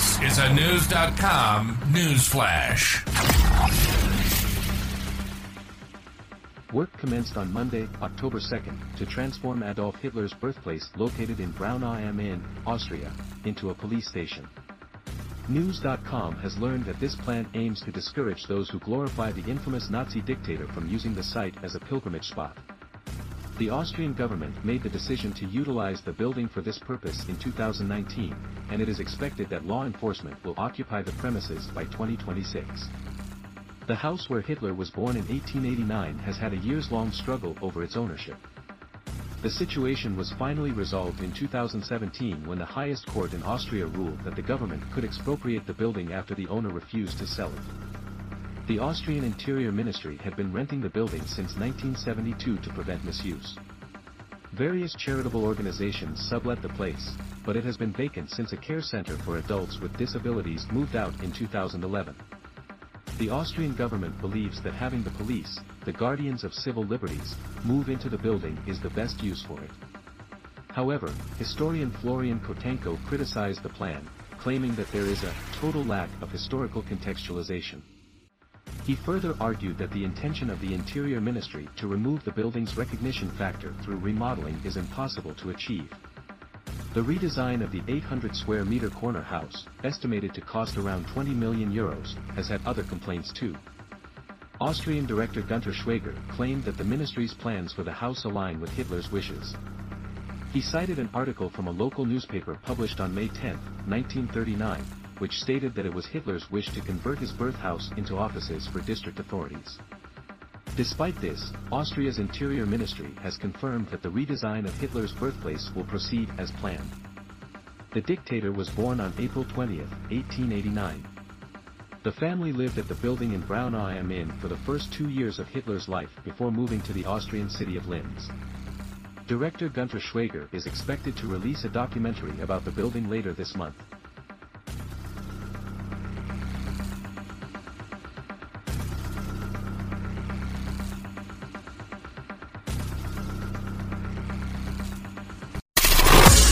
This is a News.com news flash. Work commenced on Monday, October 2nd, to transform Adolf Hitler's birthplace located in Braunau am Inn, Austria, into a police station. News.com has learned that this plan aims to discourage those who glorify the infamous Nazi dictator from using the site as a pilgrimage spot. The Austrian government made the decision to utilize the building for this purpose in 2019, and it is expected that law enforcement will occupy the premises by 2026. The house where Hitler was born in 1889 has had a years-long struggle over its ownership. The situation was finally resolved in 2017 when the highest court in Austria ruled that the government could expropriate the building after the owner refused to sell it. The Austrian Interior Ministry had been renting the building since 1972 to prevent misuse. Various charitable organizations sublet the place, but it has been vacant since a care center for adults with disabilities moved out in 2011. The Austrian government believes that having the police, the guardians of civil liberties, move into the building is the best use for it. However, historian Florian Kotanko criticized the plan, claiming that there is a total lack of historical contextualization. He further argued that the intention of the Interior Ministry to remove the building's recognition factor through remodeling is impossible to achieve. The redesign of the 800 square meter corner house, estimated to cost around 20 million euros, has had other complaints too. Austrian director Gunter Schwaiger claimed that the ministry's plans for the house align with Hitler's wishes. He cited an article from a local newspaper published on May 10, 1939, which stated that it was Hitler's wish to convert his birth house into offices for district authorities. Despite this, Austria's Interior Ministry has confirmed that the redesign of Hitler's birthplace will proceed as planned. The dictator was born on April 20, 1889. The family lived at the building in Braunau am Inn for the first two years of Hitler's life before moving to the Austrian city of Linz. Director Gunter Schwaiger is expected to release a documentary about the building later this month.